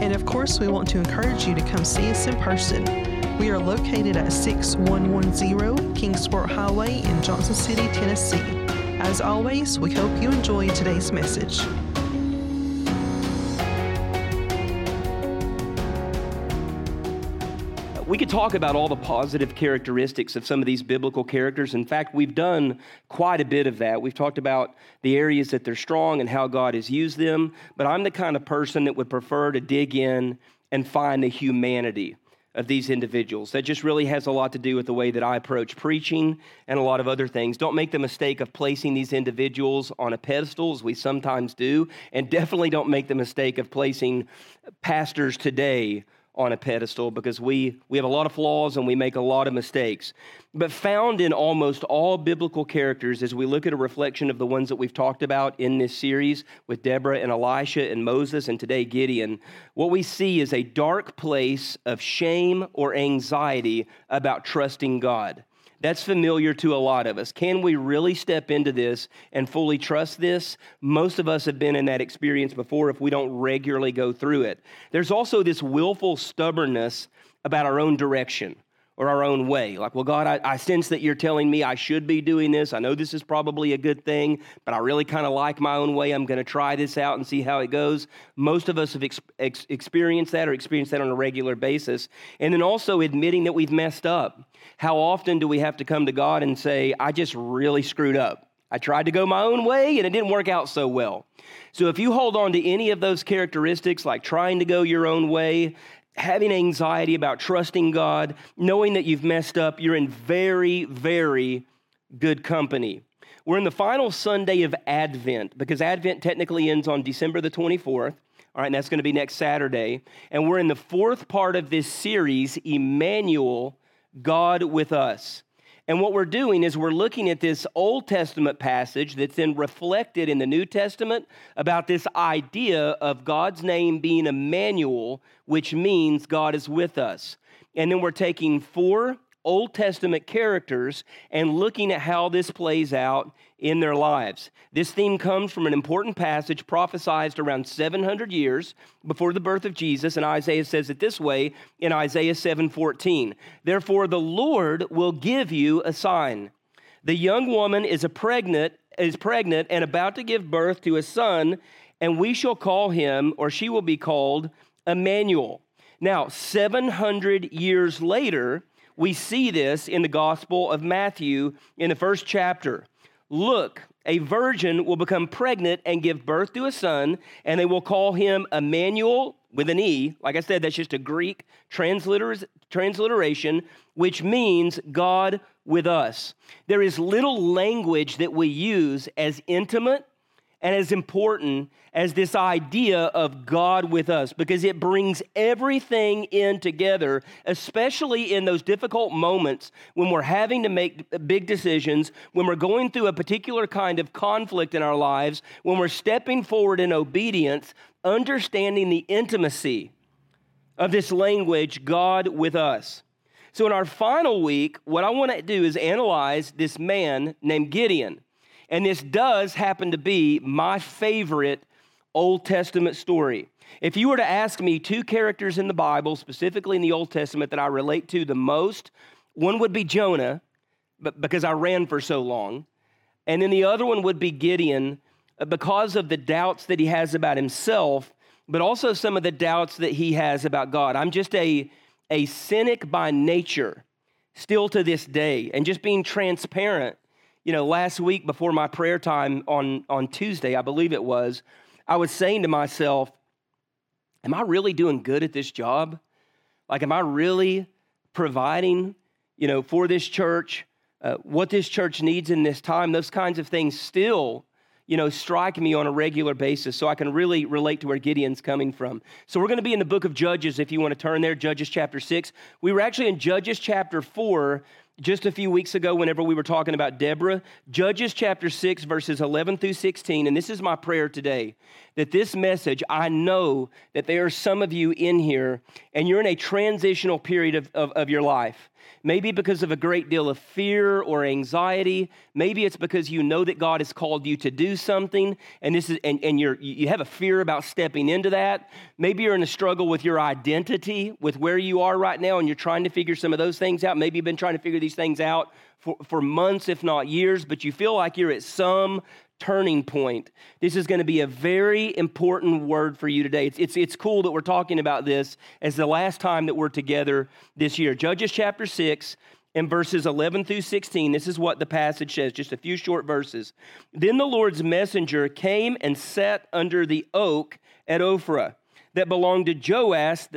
And of course, we want to encourage you to come see us in person. We are located at 6110 Kingsport Highway in Johnson City, Tennessee. As always, we hope you enjoy today's message. We could talk about all the positive characteristics of some of these biblical characters. In fact, we've done quite a bit of that. We've talked about the areas that they're strong and how God has used them, but I'm the kind of person that would prefer to dig in and find the humanity of these individuals. That just really has a lot to do with the way that I approach preaching and a lot of other things. Don't make the mistake of placing these individuals on a pedestal, as we sometimes do, and definitely don't make the mistake of placing pastors today on a pedestal because we, we have a lot of flaws and we make a lot of mistakes. But found in almost all biblical characters, as we look at a reflection of the ones that we've talked about in this series with Deborah and Elisha and Moses and today Gideon, what we see is a dark place of shame or anxiety about trusting God. That's familiar to a lot of us. Can we really step into this and fully trust this? Most of us have been in that experience before if we don't regularly go through it. There's also this willful stubbornness about our own direction or our own way. Like, well, God, I, I, sense that you're telling me I should be doing this. I know this is probably a good thing, but I really kind of like my own way. I'm going to try this out and see how it goes. Most of us have ex- ex- experienced that or experienced that on a regular basis. And then also admitting that we've messed up. How often do we have to come to God and say, I just really screwed up? I tried to go my own way and it didn't work out so well. So, if you hold on to any of those characteristics, like trying to go your own way, having anxiety about trusting God, knowing that you've messed up, you're in very, very good company. We're in the final Sunday of Advent because Advent technically ends on December the 24th. All right, and that's going to be next Saturday. And we're in the fourth part of this series, Emmanuel, God with us. And what we're doing is we're looking at this Old Testament passage that's then reflected in the New Testament about this idea of God's name being Emmanuel, which means God is with us. And then we're taking four Old Testament characters and looking at how this plays out in their lives. This theme comes from an important passage prophesied around 700 years before the birth of Jesus, and Isaiah says it this way in Isaiah 7:14. Therefore the Lord will give you a sign. The young woman is pregnant is pregnant and about to give birth to a son, and we shall call him or she will be called Emmanuel. Now, 700 years later, we see this in the Gospel of Matthew in the first chapter. Look, a virgin will become pregnant and give birth to a son, and they will call him Emmanuel with an E. Like I said, that's just a Greek transliteration, which means God with us. There is little language that we use as intimate and as important as this idea of God with us because it brings everything in together, especially in those difficult moments when we're having to make big decisions, when we're going through a particular kind of conflict in our lives, when we're stepping forward in obedience, understanding the intimacy of this language, God with us. So, in our final week, what I want to do is analyze this man named Gideon. And this does happen to be my favorite Old Testament story. If you were to ask me two characters in the Bible, specifically in the Old Testament, that I relate to the most, one would be Jonah, but because I ran for so long. And then the other one would be Gideon, uh, because of the doubts that he has about himself, but also some of the doubts that he has about God. I'm just a, a cynic by nature, still to this day, and just being transparent you know, last week before my prayer time on, on Tuesday, I believe it was, I was saying to myself, Am I really doing good at this job? Like, am I really providing, you know, for this church, uh, what this church needs in this time? Those kinds of things still, you know, strike me on a regular basis so I can really relate to where Gideon's coming from. So we're going to be in the book of Judges if you want to turn there, Judges chapter 6. We were actually in Judges chapter 4 just a few weeks ago whenever we were talking about Deborah. Judges chapter 6, verses 11 through 16. And this is my prayer today that this message, I know that there are some of you in here and you're in a transitional period of, of, of your life. Maybe because of a great deal of fear or anxiety. Maybe it's because you know that God has called you to do something and this is and, and you're you have a fear about stepping into that. Maybe you're in a struggle with your identity, with where you are right now, and you're trying to figure some of those things out. Maybe you've been trying to figure these things out for, for months, if not years, but you feel like you're at some turning point. This is going to be a very important word for you today. It's, it's, it's cool that we're talking about this as the last time that we're together this year. Judges chapter 6 and verses 11 through 16. This is what the passage says, just a few short verses. Then the Lord's messenger came and sat under the oak at Ophrah that belonged to Joash,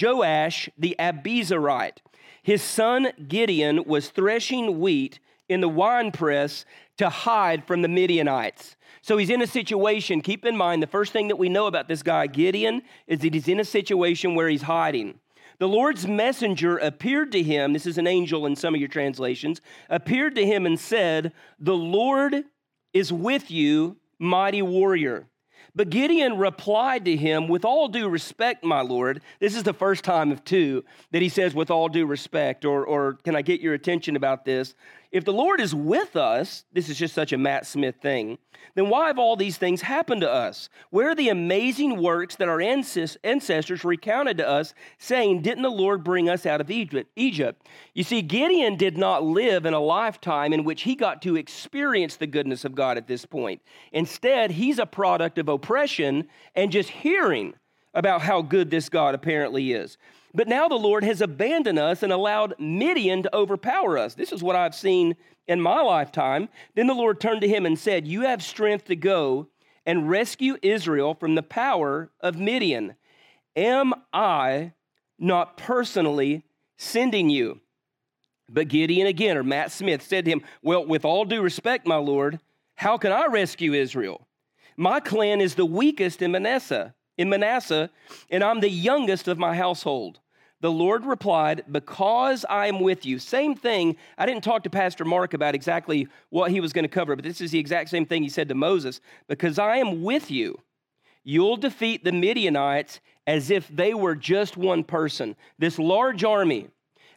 Joash the Abiezrite. His son Gideon was threshing wheat in the winepress to hide from the Midianites. So he's in a situation, keep in mind, the first thing that we know about this guy, Gideon, is that he's in a situation where he's hiding. The Lord's messenger appeared to him, this is an angel in some of your translations, appeared to him and said, The Lord is with you, mighty warrior. But Gideon replied to him, With all due respect, my Lord. This is the first time of two that he says, With all due respect, or, or can I get your attention about this? If the Lord is with us, this is just such a Matt Smith thing, then why have all these things happened to us? Where are the amazing works that our ancestors recounted to us, saying, Didn't the Lord bring us out of Egypt? You see, Gideon did not live in a lifetime in which he got to experience the goodness of God at this point. Instead, he's a product of oppression and just hearing about how good this God apparently is. But now the Lord has abandoned us and allowed Midian to overpower us. This is what I've seen in my lifetime. Then the Lord turned to him and said, You have strength to go and rescue Israel from the power of Midian. Am I not personally sending you? But Gideon again, or Matt Smith, said to him, Well, with all due respect, my Lord, how can I rescue Israel? My clan is the weakest in Manasseh, in Manasseh, and I'm the youngest of my household. The Lord replied, Because I am with you. Same thing. I didn't talk to Pastor Mark about exactly what he was going to cover, but this is the exact same thing he said to Moses. Because I am with you, you'll defeat the Midianites as if they were just one person. This large army,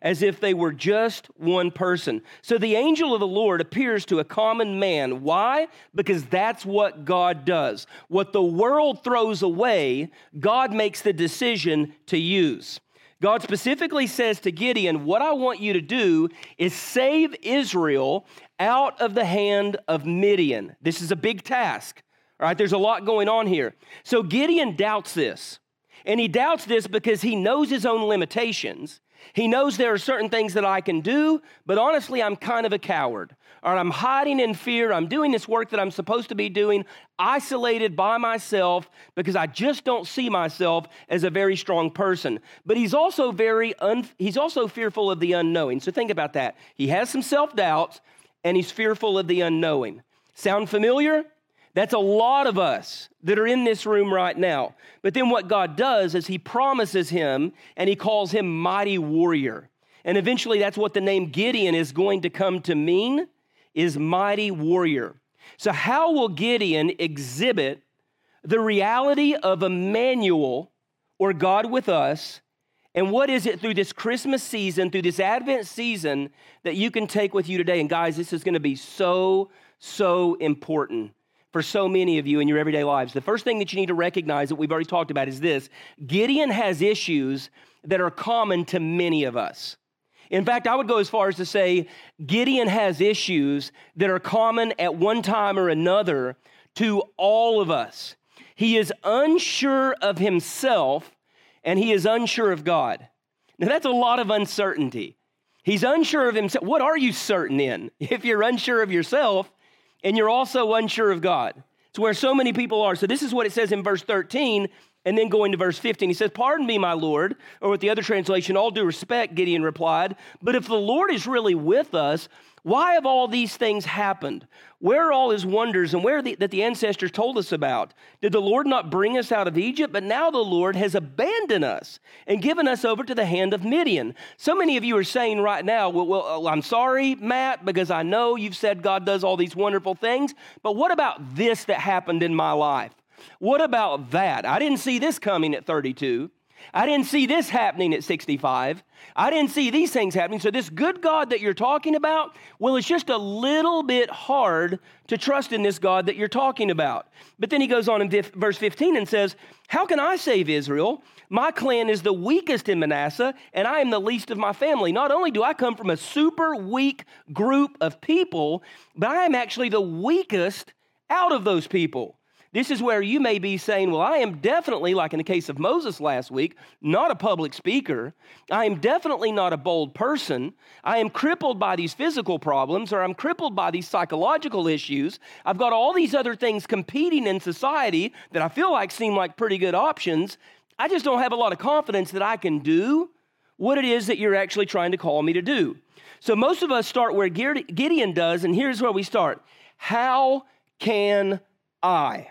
as if they were just one person. So the angel of the Lord appears to a common man. Why? Because that's what God does. What the world throws away, God makes the decision to use. God specifically says to Gideon, What I want you to do is save Israel out of the hand of Midian. This is a big task. All right, there's a lot going on here. So Gideon doubts this. And he doubts this because he knows his own limitations. He knows there are certain things that I can do, but honestly, I'm kind of a coward or I'm hiding in fear. I'm doing this work that I'm supposed to be doing, isolated by myself because I just don't see myself as a very strong person. But he's also very un- he's also fearful of the unknowing. So think about that. He has some self-doubts and he's fearful of the unknowing. Sound familiar? That's a lot of us that are in this room right now. But then what God does is he promises him and he calls him mighty warrior. And eventually that's what the name Gideon is going to come to mean is mighty warrior. So, how will Gideon exhibit the reality of Emmanuel or God with us? And what is it through this Christmas season, through this Advent season, that you can take with you today? And guys, this is going to be so, so important for so many of you in your everyday lives. The first thing that you need to recognize that we've already talked about is this Gideon has issues that are common to many of us. In fact, I would go as far as to say Gideon has issues that are common at one time or another to all of us. He is unsure of himself and he is unsure of God. Now, that's a lot of uncertainty. He's unsure of himself. What are you certain in if you're unsure of yourself and you're also unsure of God? It's where so many people are. So, this is what it says in verse 13 And then going to verse 15, he says, Pardon me, my Lord. Or with the other translation, all due respect, Gideon replied, But if the Lord is really with us, why have all these things happened? Where are all his wonders and where the, that the ancestors told us about? Did the Lord not bring us out of Egypt? But now the Lord has abandoned us and given us over to the hand of Midian. So many of you are saying right now, well, well uh, I'm sorry, Matt, because I know you've said God does all these wonderful things, but what about this that happened in my life? What about that? I didn't see this coming at 32. I didn't see this happening at 65. I didn't see these things happening. So, this good God that you're talking about, well, it's just a little bit hard to trust in this God that you're talking about. But then he goes on in verse 15 and says, How can I save Israel? My clan is the weakest in Manasseh, and I am the least of my family. Not only do I come from a super weak group of people, but I am actually the weakest out of those people. This is where you may be saying, Well, I am definitely, like in the case of Moses last week, not a public speaker. I am definitely not a bold person. I am crippled by these physical problems, or I'm crippled by these psychological issues. I've got all these other things competing in society that I feel like seem like pretty good options. I just don't have a lot of confidence that I can do what it is that you're actually trying to call me to do. So most of us start where Gideon does, and here's where we start How can I?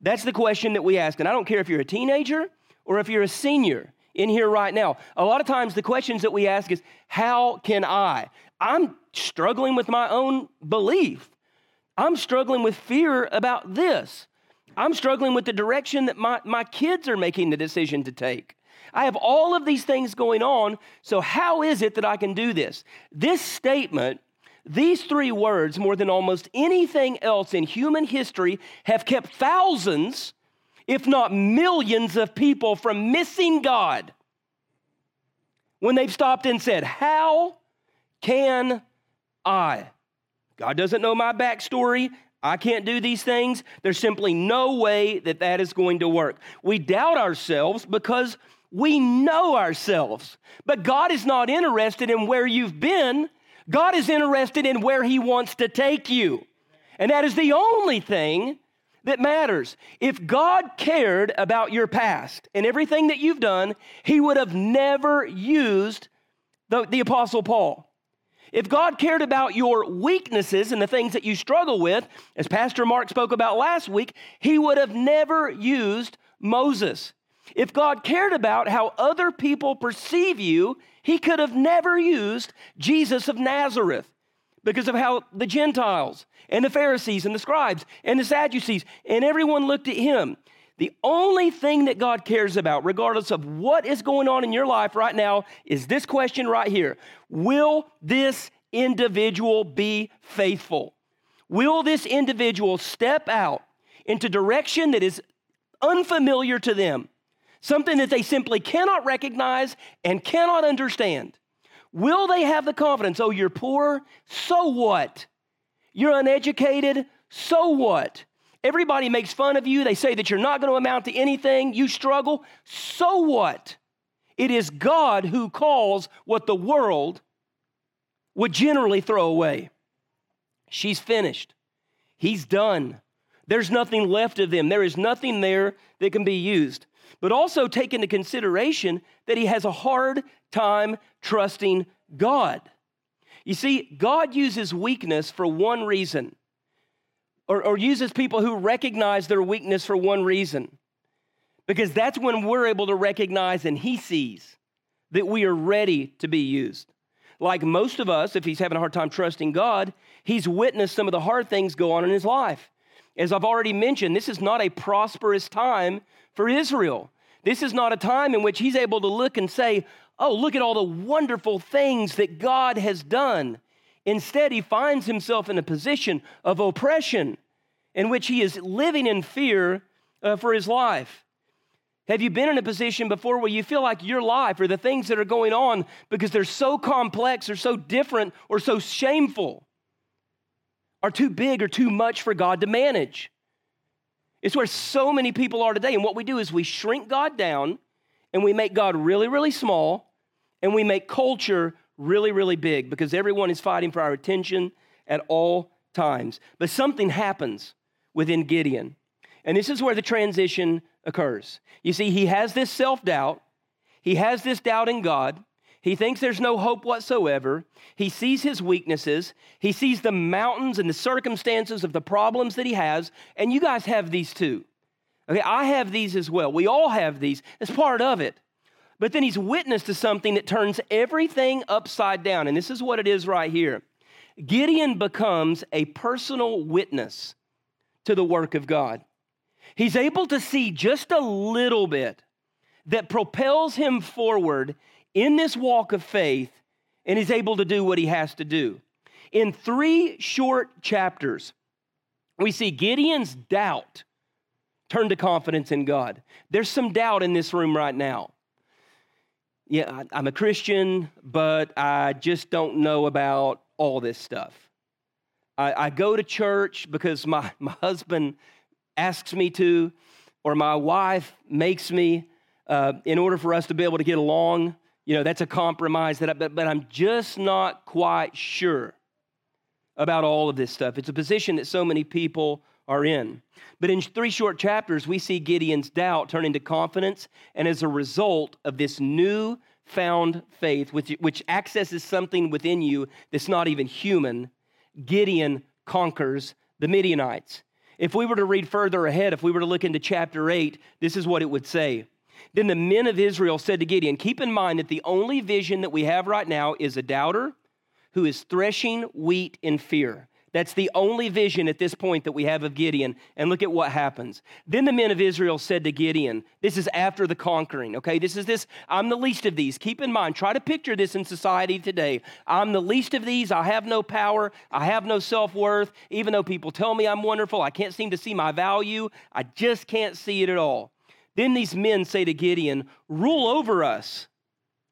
That's the question that we ask. And I don't care if you're a teenager or if you're a senior in here right now. A lot of times the questions that we ask is, How can I? I'm struggling with my own belief. I'm struggling with fear about this. I'm struggling with the direction that my, my kids are making the decision to take. I have all of these things going on. So, how is it that I can do this? This statement these three words, more than almost anything else in human history, have kept thousands, if not millions, of people from missing God. When they've stopped and said, How can I? God doesn't know my backstory. I can't do these things. There's simply no way that that is going to work. We doubt ourselves because we know ourselves. But God is not interested in where you've been. God is interested in where He wants to take you. And that is the only thing that matters. If God cared about your past and everything that you've done, He would have never used the, the Apostle Paul. If God cared about your weaknesses and the things that you struggle with, as Pastor Mark spoke about last week, He would have never used Moses. If God cared about how other people perceive you, he could have never used Jesus of Nazareth because of how the Gentiles and the Pharisees and the scribes and the Sadducees and everyone looked at him. The only thing that God cares about, regardless of what is going on in your life right now, is this question right here Will this individual be faithful? Will this individual step out into direction that is unfamiliar to them? Something that they simply cannot recognize and cannot understand. Will they have the confidence? Oh, you're poor? So what? You're uneducated? So what? Everybody makes fun of you. They say that you're not going to amount to anything. You struggle. So what? It is God who calls what the world would generally throw away. She's finished. He's done. There's nothing left of them. There is nothing there that can be used but also take into consideration that he has a hard time trusting God. You see, God uses weakness for one reason, or, or, uses people who recognize their weakness for one reason, because that's when we're able to recognize and he sees that we are ready to be used. Like most of us, if he's having a hard time trusting God, he's witnessed some of the hard things go on in his life. As I've already mentioned, this is not a prosperous time for Israel. This is not a time in which he's able to look and say, Oh, look at all the wonderful things that God has done. Instead, he finds himself in a position of oppression in which he is living in fear uh, for his life. Have you been in a position before where you feel like your life or the things that are going on, because they're so complex or so different or so shameful, are too big or too much for God to manage? It's where so many people are today. And what we do is we shrink God down and we make God really, really small and we make culture really, really big because everyone is fighting for our attention at all times. But something happens within Gideon. And this is where the transition occurs. You see, he has this self doubt, he has this doubt in God. He thinks there's no hope whatsoever. He sees his weaknesses. He sees the mountains and the circumstances of the problems that he has. And you guys have these too. Okay, I have these as well. We all have these. It's part of it. But then he's witness to something that turns everything upside down. And this is what it is right here. Gideon becomes a personal witness to the work of God. He's able to see just a little bit that propels him forward in this walk of faith, and he's able to do what he has to do. In three short chapters, we see Gideon's doubt turn to confidence in God. There's some doubt in this room right now. Yeah, I'm a Christian, but I just don't know about all this stuff. I, I go to church because my, my husband asks me to, or my wife makes me uh, in order for us to be able to get along. You know, that's a compromise that I, but, but I'm just not quite sure about all of this stuff. It's a position that so many people are in. But in three short chapters, we see Gideon's doubt turn into confidence, and as a result of this new found faith, which, which accesses something within you that's not even human, Gideon conquers the Midianites. If we were to read further ahead, if we were to look into chapter 8, this is what it would say. Then the men of Israel said to Gideon, Keep in mind that the only vision that we have right now is a doubter who is threshing wheat in fear. That's the only vision at this point that we have of Gideon. And look at what happens. Then the men of Israel said to Gideon, This is after the conquering, okay? This is this, I'm the least of these. Keep in mind, try to picture this in society today. I'm the least of these. I have no power. I have no self worth. Even though people tell me I'm wonderful, I can't seem to see my value. I just can't see it at all. Then these men say to Gideon, Rule over us,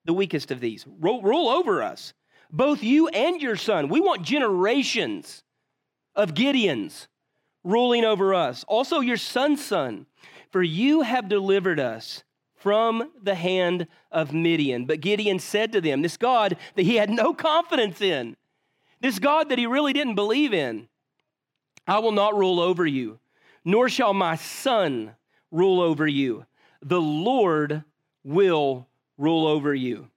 the weakest of these. Rule, over us, both you and your son. We want generations of Gideons ruling over us, also your son's son, for you have delivered us from the hand of Midian. But Gideon said to them, This God that he had no confidence in, this God that he really didn't believe in, I will not rule over you, nor shall my son rule over you. The Lord will rule over you.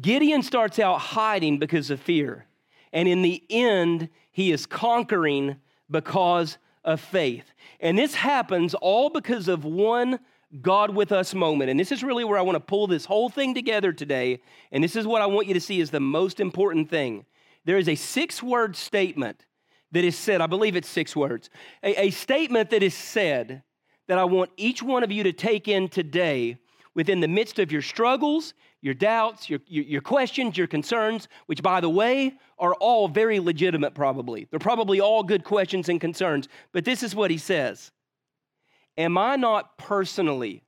Gideon starts out hiding because of fear. And in the end, he is conquering because of faith. And this happens all because of one God with us moment. And this is really where I want to pull this whole thing together today. And this is what I want you to see is the most important thing. There is a six word statement that is said, I believe it's six words, a, a statement that is said that I want each one of you to take in today within the midst of your struggles, your doubts, your, your, your, questions, your concerns, which, by the way, are all very legitimate, probably. They're probably all good questions and concerns. But this is what he says Am I not personally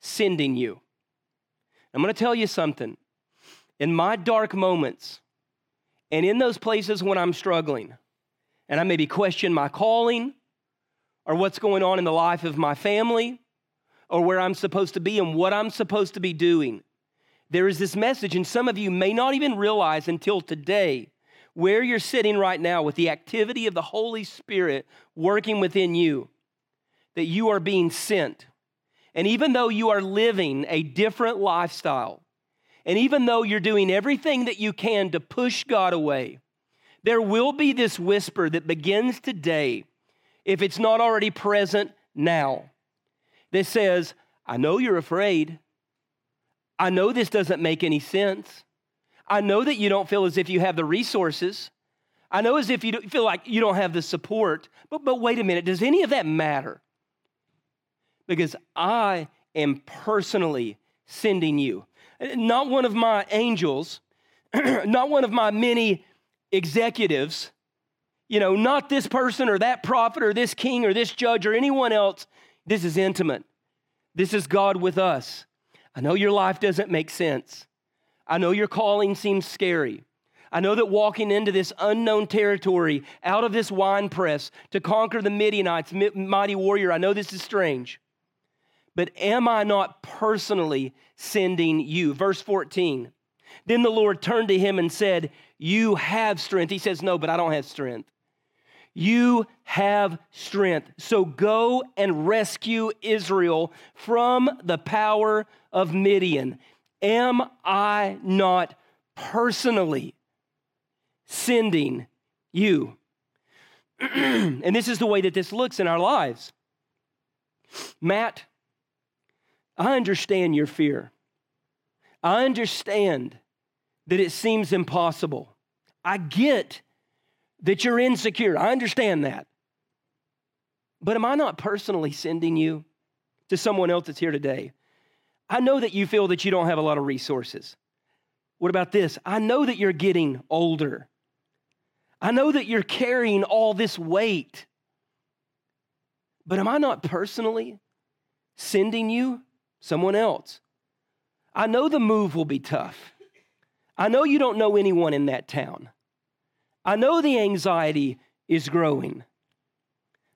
sending you? I'm going to tell you something. In my dark moments, and in those places when I'm struggling, and I maybe question my calling or what's going on in the life of my family, or where I'm supposed to be and what I'm supposed to be doing. There is this message, and some of you may not even realize until today where you're sitting right now with the activity of the Holy Spirit working within you, that you are being sent. And even though you are living a different lifestyle, and even though you're doing everything that you can to push God away, there will be this whisper that begins today, if it's not already present now, This says, I know you're afraid. I know this doesn't make any sense. I know that you don't feel as if you have the resources. I know as if you feel like you don't have the support. But, but wait a minute, does any of that matter? Because I am personally sending you. Not one of my angels, not one of my many executives, you know, not this person or that prophet or this king or this judge or anyone else this is intimate. This is God with us. I know your life doesn't make sense. I know your calling seems scary. I know that walking into this unknown territory, out of this wine press to conquer the Midianites, mighty warrior, I know this is strange. But am I not personally sending you? Verse 14. Then the Lord turned to him and said, You have strength. He says, No, but I don't have strength. You have strength. So go and rescue Israel from the power of Midian. Am I not personally sending you? and this is the way that this looks in our lives. Matt, I understand your fear. I understand that it seems impossible. I get that you're insecure. I understand that. But am I not personally sending you to someone else that's here today? I know that you feel that you don't have a lot of resources. What about this? I know that you're getting older. I know that you're carrying all this weight. But am I not personally sending you someone else? I know the move will be tough. I know you don't know anyone in that town. I know the anxiety is growing.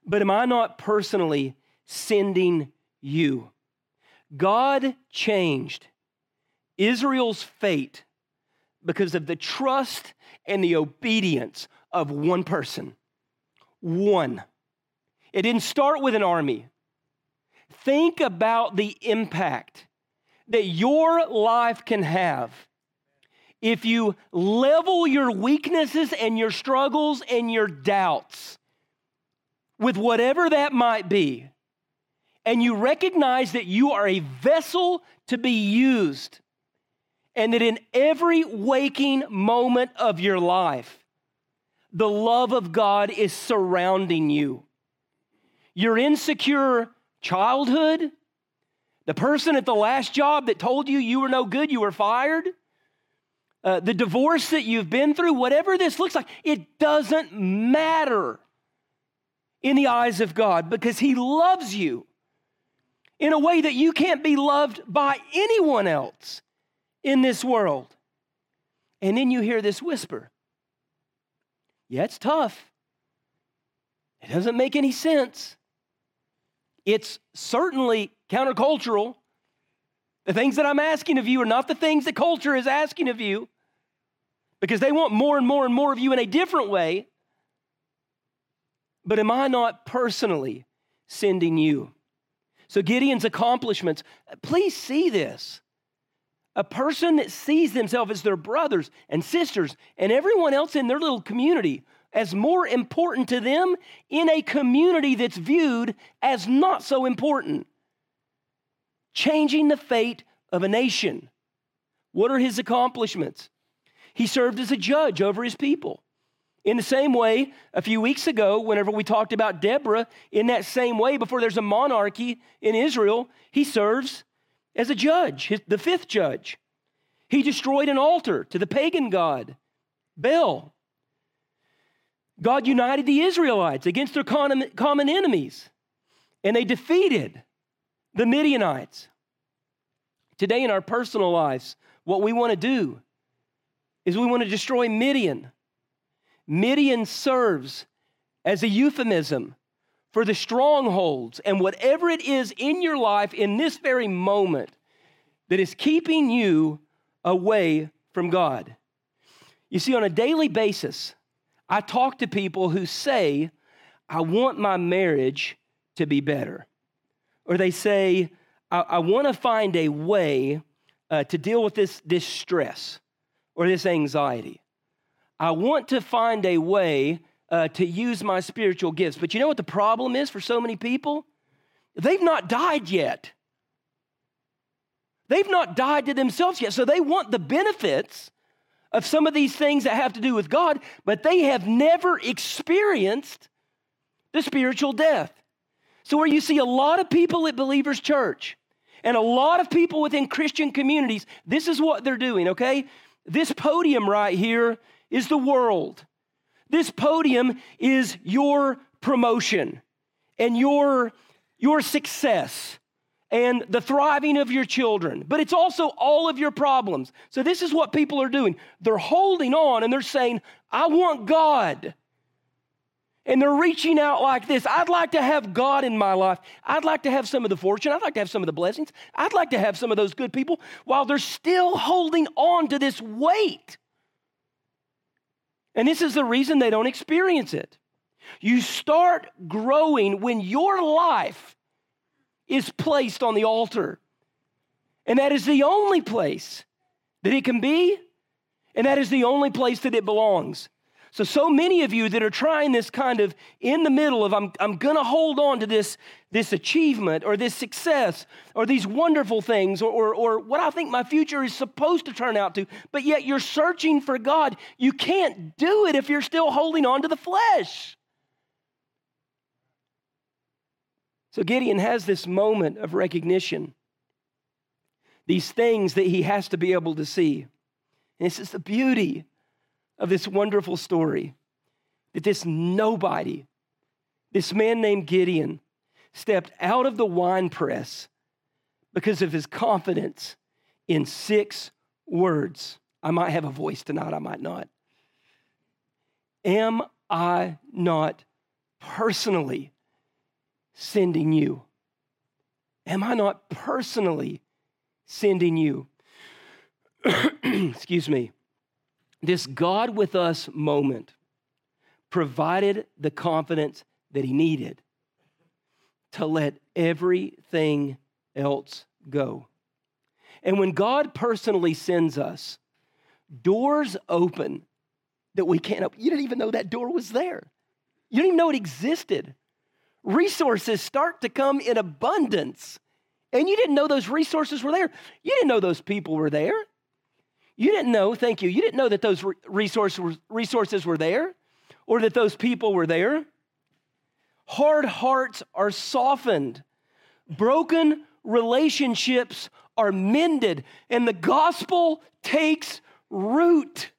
But am I not personally sending you? God changed Israel's fate because of the trust and the obedience of one person. One. It didn't start with an army. Think about the impact that your life can have if you level your weaknesses and your struggles and your doubts with whatever that might be, and you recognize that you are a vessel to be used, and that in every waking moment of your life, the love of God is surrounding you. Your insecure childhood, the person at the last job that told you you were no good, you were fired, uh, the divorce that you've been through, whatever this looks like, it doesn't matter in the eyes of God because He loves you in a way that you can't be loved by anyone else in this world. And then you hear this whisper Yeah, it's tough. It doesn't make any sense. It's certainly countercultural. The things that I'm asking of you are not the things that culture is asking of you because they want more and more and more of you in a different way. But am I not personally sending you? So, Gideon's accomplishments, please see this. A person that sees themselves as their brothers and sisters and everyone else in their little community as more important to them in a community that's viewed as not so important changing the fate of a nation. What are his accomplishments? He served as a judge over his people. In the same way, a few weeks ago, whenever we talked about Deborah, in that same way, before there's a monarchy in Israel, he serves as a judge, the fifth judge. He destroyed an altar to the pagan god, Baal. God united the Israelites against their common enemies, and they defeated the Midianites. Today, in our personal lives, what we want to do is we want to destroy Midian. Midian serves as a euphemism for the strongholds and whatever it is in your life in this very moment that is keeping you away from God. You see, on a daily basis, I talk to people who say, I want my marriage to be better or they say, I, I want to find a way uh, to deal with this, this stress or this anxiety. I want to find a way uh, to use my spiritual gifts. But you know what the problem is for so many people? They've not died yet. They've not died to themselves yet. So they want the benefits of some of these things that have to do with God, but they have never experienced the spiritual death. So, where you see a lot of people at Believers Church and a lot of people within Christian communities, this is what they're doing, okay? This podium right here is the world. This podium is your promotion and your, your success and the thriving of your children, but it's also all of your problems. So, this is what people are doing. They're holding on and they're saying, I want God and they're reaching out like this. I'd like to have God in my life. I'd like to have some of the fortune. I'd like to have some of the blessings. I'd like to have some of those good people while they're still holding on to this weight. And this is the reason they don't experience it. You start growing when your life is placed on the altar. And that is the only place that it can be, and that is the only place that it belongs. So, so many of you that are trying this kind of in the middle of, I'm, I'm going to hold on to this, this achievement or this success or these wonderful things or, or, or what I think my future is supposed to turn out to, but yet you're searching for God. You can't do it if you're still holding on to the flesh. So, Gideon has this moment of recognition, these things that he has to be able to see. And this is the beauty of this wonderful story that this nobody, this man named Gideon, stepped out of the wine press because of his confidence in six words. I might have a voice tonight, I might not. Am I not personally sending you? Am I not personally sending you? Excuse me. This God with us moment provided the confidence that he needed to let everything else go. And when God personally sends us, doors open that we can't open. You didn't even know that door was there. You didn't even know it existed. Resources start to come in abundance. And you didn't know those resources were there. You didn't know those people were there. You didn't know, thank you, you didn't know that those resources, resources were there or that those people were there. Hard hearts are softened, broken relationships are mended, and the gospel takes root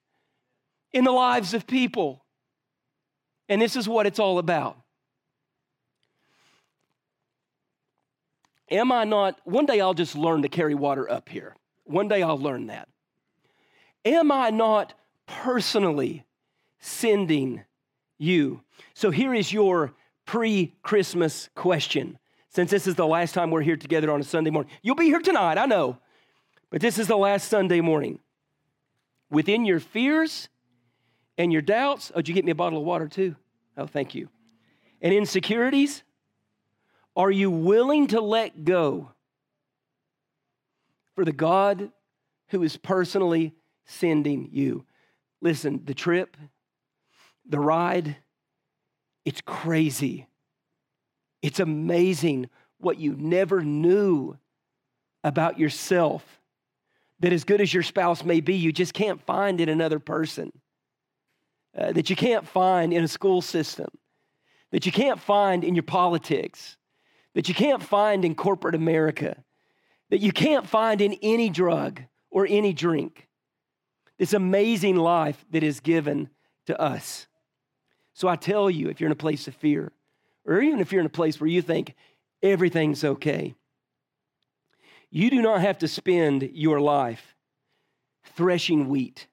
in the lives of people. And this is what it's all about. Am I not? One day I'll just learn to carry water up here. One day I'll learn that. Am I not personally sending you? So here is your pre Christmas question. Since this is the last time we're here together on a Sunday morning, you'll be here tonight, I know, but this is the last Sunday morning. Within your fears and your doubts, oh, did you get me a bottle of water too? Oh, thank you. And insecurities, are you willing to let go for the God who is personally sending you. Listen, the trip, the ride, it's crazy. It's amazing what you never knew about yourself. That as good as your spouse may be, you just can't find in another person. Uh, that you can't find in a school system. That you can't find in your politics. That you can't find in corporate America. That you can't find in any drug or any drink this amazing life that is given to us. So I tell you, if you're in a place of fear, or even if you're in a place where you think everything's okay, you do not have to spend your life threshing wheat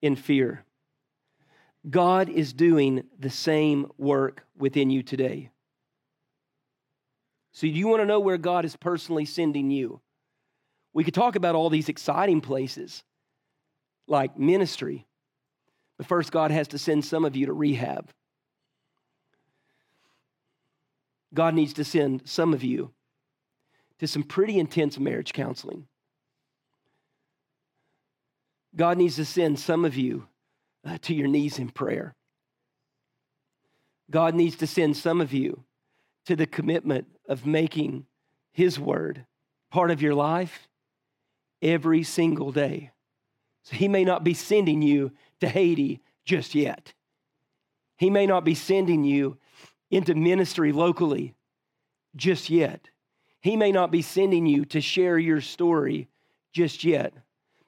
in fear. God is doing the same work within you today. So, do you want to know where God is personally sending you? We could talk about all these exciting places like ministry. But first, God has to send some of you to rehab. God needs to send some of you to some pretty intense marriage counseling. God needs to send some of you uh, to your knees in prayer. God needs to send some of you to the commitment of making His word part of your life every single day. So he may not be sending you to Haiti just yet. He may not be sending you into ministry locally just yet. He may not be sending you to share your story just yet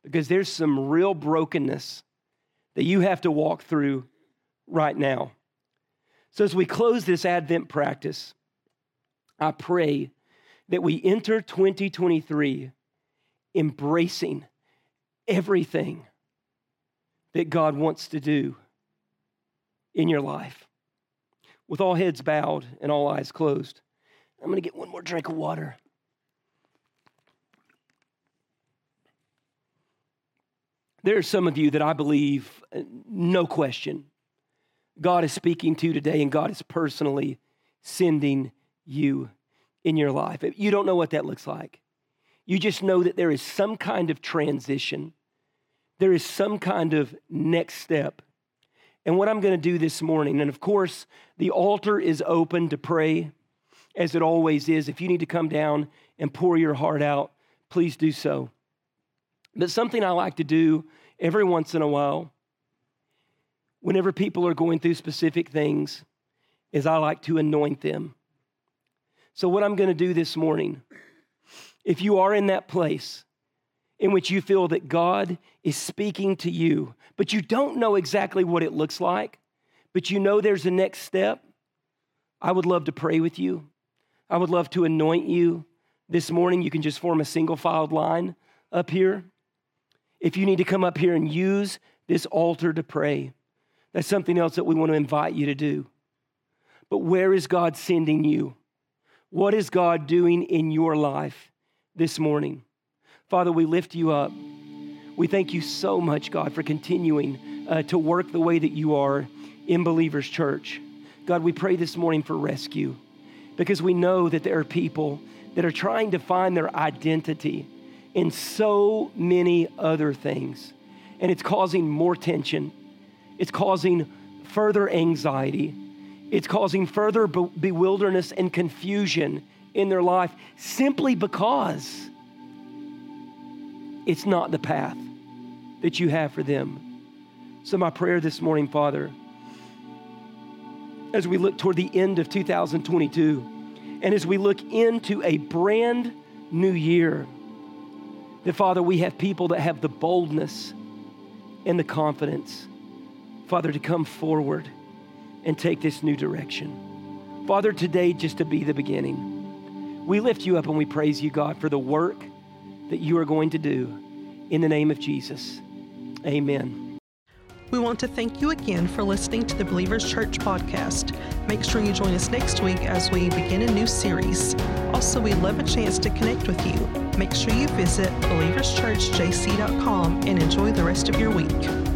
because there's some real brokenness that you have to walk through right now. So, as we close this Advent practice, I pray that we enter 2023 embracing everything that God wants to do in your life. With all heads bowed and all eyes closed, I'm going to get one more drink of water. There are some of you that I believe, uh, no question, God is speaking to today and God is personally sending you in your life. You don't know what that looks like. You just know that there is some kind of transition, there is some kind of next step. And what I'm going to do this morning, and of course, the altar is open to pray as it always is. If you need to come down and pour your heart out, please do so. But something I like to do every once in a while, whenever people are going through specific things, is I like to anoint them. So, what I'm going to do this morning, if you are in that place in which you feel that God is speaking to you, but you don't know exactly what it looks like, but you know there's a next step, I would love to pray with you. I would love to anoint you this morning. You can just form a single filed line up here. If you need to come up here and use this altar to pray, that's something else that we want to invite you to do. But where is God sending you? What is God doing in your life this morning? Father, we lift you up. We thank you so much, God, for continuing uh, to work the way that you are in Believers Church. God, we pray this morning for rescue because we know that there are people that are trying to find their identity in so many other things. And it's causing more tension, it's causing further anxiety, it's causing further be- bewilderness and confusion in their life simply because it's not the path that you have for them. So, my prayer this morning, Father, as we look toward the end of 2022, and as we look into a brand new year, that Father, we have people that have the boldness and the confidence, Father, to come forward and take this new direction. Father, today, just to be the beginning, we lift you up and we praise you, God, for the work that you are going to do in the name of Jesus. Amen. We want to thank you again for listening to the Believers Church podcast. Make sure you join us next week as we begin a new series. Also, we'd love a chance to connect with you. Make sure you visit believerschurchjc.com and enjoy the rest of your week.